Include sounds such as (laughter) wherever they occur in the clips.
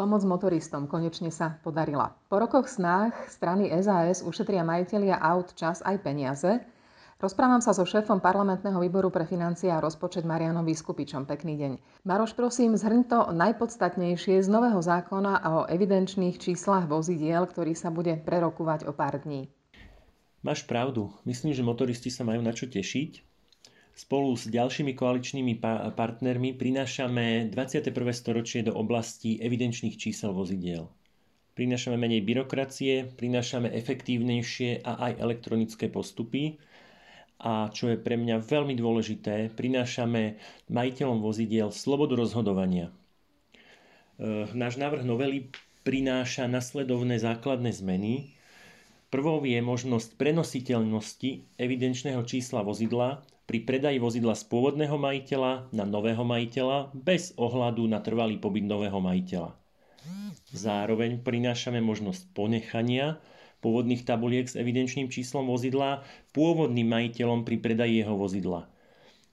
Pomoc motoristom konečne sa podarila. Po rokoch snách strany SAS ušetria majiteľia aut čas aj peniaze. Rozprávam sa so šéfom parlamentného výboru pre financie a rozpočet Marianom Vyskupičom. Pekný deň. Maroš, prosím, zhrň to najpodstatnejšie z nového zákona o evidenčných číslach vozidiel, ktorý sa bude prerokúvať o pár dní. Máš pravdu. Myslím, že motoristi sa majú na čo tešiť. Spolu s ďalšími koaličnými partnermi prinášame 21. storočie do oblasti evidenčných čísel vozidiel. Prinášame menej byrokracie, prinášame efektívnejšie a aj elektronické postupy a čo je pre mňa veľmi dôležité, prinášame majiteľom vozidiel slobodu rozhodovania. E, náš návrh novely prináša nasledovné základné zmeny. Prvou je možnosť prenositeľnosti evidenčného čísla vozidla pri predaji vozidla z pôvodného majiteľa na nového majiteľa bez ohľadu na trvalý pobyt nového majiteľa. Zároveň prinášame možnosť ponechania pôvodných tabuliek s evidenčným číslom vozidla pôvodným majiteľom pri predaji jeho vozidla.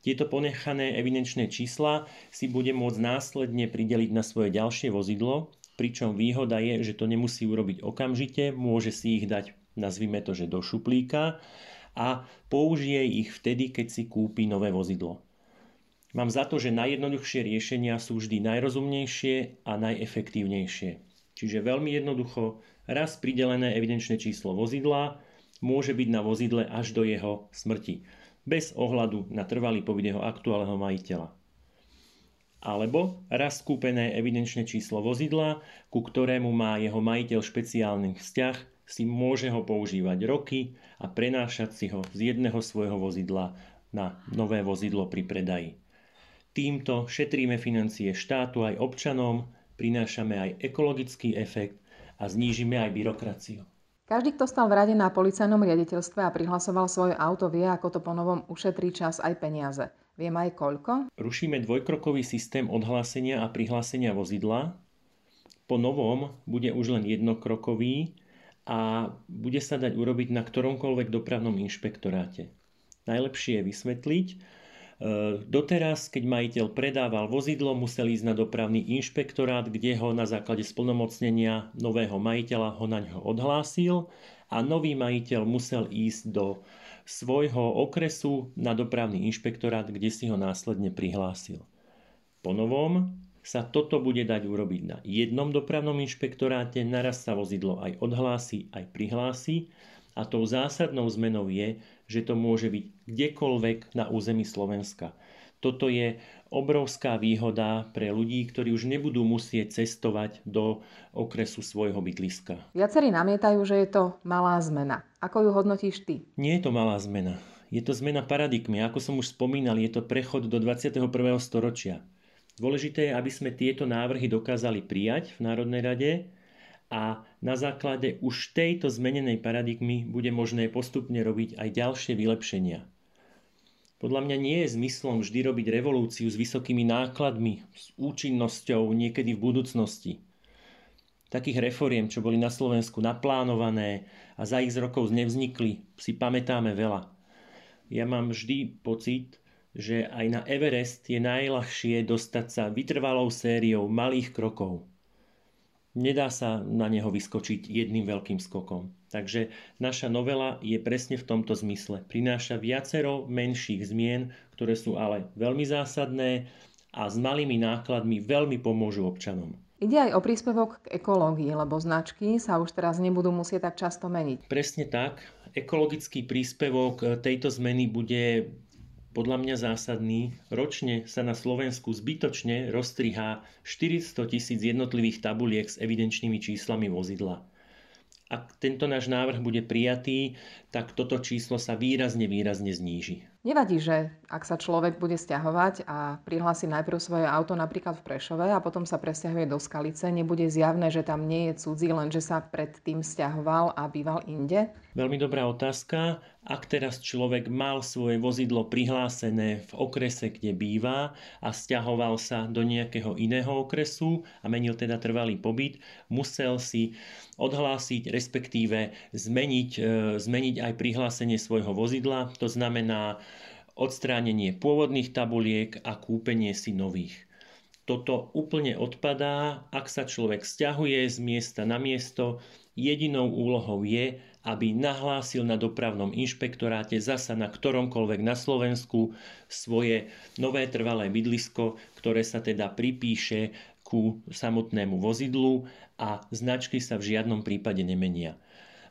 Tieto ponechané evidenčné čísla si bude môcť následne prideliť na svoje ďalšie vozidlo, pričom výhoda je, že to nemusí urobiť okamžite, môže si ich dať, nazvime to, že do šuplíka a použije ich vtedy, keď si kúpi nové vozidlo. Mám za to, že najjednoduchšie riešenia sú vždy najrozumnejšie a najefektívnejšie. Čiže veľmi jednoducho, raz pridelené evidenčné číslo vozidla môže byť na vozidle až do jeho smrti, bez ohľadu na trvalý pobyt jeho aktuálneho majiteľa. Alebo raz kúpené evidenčné číslo vozidla, ku ktorému má jeho majiteľ špeciálny vzťah, si môže ho používať roky a prenášať si ho z jedného svojho vozidla na nové vozidlo pri predaji. Týmto šetríme financie štátu aj občanom, prinášame aj ekologický efekt a znížime aj byrokraciu. Každý, kto stal v rade na policajnom riaditeľstve a prihlasoval svoje auto, vie, ako to ponovom ušetrí čas aj peniaze. Viem aj koľko? Rušíme dvojkrokový systém odhlásenia a prihlásenia vozidla. Po novom bude už len jednokrokový, a bude sa dať urobiť na ktoromkoľvek dopravnom inšpektoráte. Najlepšie je vysvetliť, e, Doteraz, keď majiteľ predával vozidlo, musel ísť na dopravný inšpektorát, kde ho na základe splnomocnenia nového majiteľa ho na ňo odhlásil a nový majiteľ musel ísť do svojho okresu na dopravný inšpektorát, kde si ho následne prihlásil. Po novom sa toto bude dať urobiť na jednom dopravnom inšpektoráte, naraz sa vozidlo aj odhlási, aj prihlási a tou zásadnou zmenou je, že to môže byť kdekoľvek na území Slovenska. Toto je obrovská výhoda pre ľudí, ktorí už nebudú musieť cestovať do okresu svojho bydliska. Viacerí namietajú, že je to malá zmena. Ako ju hodnotíš ty? Nie je to malá zmena. Je to zmena paradigmy. Ako som už spomínal, je to prechod do 21. storočia. Dôležité je, aby sme tieto návrhy dokázali prijať v Národnej rade a na základe už tejto zmenenej paradigmy bude možné postupne robiť aj ďalšie vylepšenia. Podľa mňa nie je zmyslom vždy robiť revolúciu s vysokými nákladmi, s účinnosťou niekedy v budúcnosti. Takých reforiem, čo boli na Slovensku naplánované a za ich rokov nevznikli, si pamätáme veľa. Ja mám vždy pocit, že aj na Everest je najľahšie dostať sa vytrvalou sériou malých krokov. Nedá sa na neho vyskočiť jedným veľkým skokom. Takže naša novela je presne v tomto zmysle. Prináša viacero menších zmien, ktoré sú ale veľmi zásadné a s malými nákladmi veľmi pomôžu občanom. Ide aj o príspevok k ekológii, lebo značky sa už teraz nebudú musieť tak často meniť. Presne tak. Ekologický príspevok tejto zmeny bude podľa mňa zásadný, ročne sa na Slovensku zbytočne roztrihá 400 tisíc jednotlivých tabuliek s evidenčnými číslami vozidla. Ak tento náš návrh bude prijatý, tak toto číslo sa výrazne, výrazne zníži. Nevadí, že ak sa človek bude stiahovať a prihlási najprv svoje auto napríklad v Prešove a potom sa presťahuje do Skalice, nebude zjavné, že tam nie je cudzí, lenže sa predtým stiahoval a býval inde? Veľmi dobrá otázka. Ak teraz človek mal svoje vozidlo prihlásené v okrese, kde býva a stiahoval sa do nejakého iného okresu a menil teda trvalý pobyt, musel si odhlásiť, respektíve zmeniť, e, zmeniť aj prihlásenie svojho vozidla. To znamená odstránenie pôvodných tabuliek a kúpenie si nových. toto úplne odpadá, ak sa človek stiahuje z miesta na miesto. Jedinou úlohou je, aby nahlásil na dopravnom inšpektoráte zasa na ktoromkoľvek na Slovensku svoje nové trvalé bydlisko, ktoré sa teda pripíše ku samotnému vozidlu a značky sa v žiadnom prípade nemenia.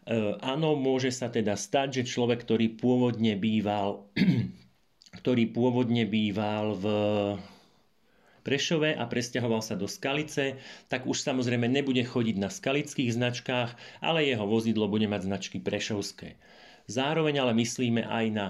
E, áno, môže sa teda stať, že človek, ktorý pôvodne býval, (clears throat) ktorý pôvodne býval v Prešove a presťahoval sa do Skalice, tak už samozrejme nebude chodiť na skalických značkách, ale jeho vozidlo bude mať značky prešovské. Zároveň ale myslíme aj na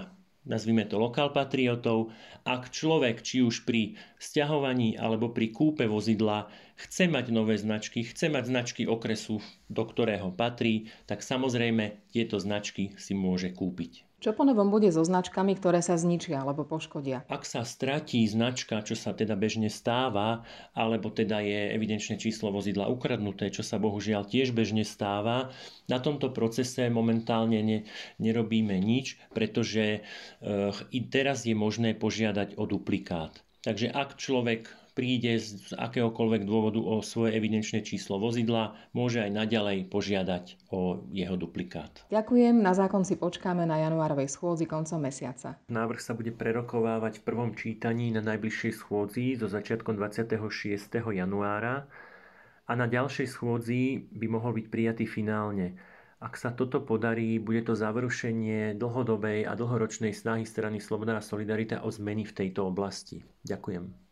nazvime to lokal patriotov, ak človek či už pri sťahovaní alebo pri kúpe vozidla chce mať nové značky, chce mať značky okresu, do ktorého patrí, tak samozrejme tieto značky si môže kúpiť. Čo po novom bude so značkami, ktoré sa zničia alebo poškodia? Ak sa stratí značka, čo sa teda bežne stáva, alebo teda je evidenčné číslo vozidla ukradnuté, čo sa bohužiaľ tiež bežne stáva, na tomto procese momentálne ne, nerobíme nič, pretože e, teraz je možné požiadať o duplikát. Takže ak človek príde z akéhokoľvek dôvodu o svoje evidenčné číslo vozidla, môže aj naďalej požiadať o jeho duplikát. Ďakujem, na zákon si počkáme na januárovej schôdzi koncom mesiaca. Návrh sa bude prerokovávať v prvom čítaní na najbližšej schôdzi so začiatkom 26. januára a na ďalšej schôdzi by mohol byť prijatý finálne. Ak sa toto podarí, bude to završenie dlhodobej a dlhoročnej snahy strany Sloboda a Solidarita o zmeny v tejto oblasti. Ďakujem.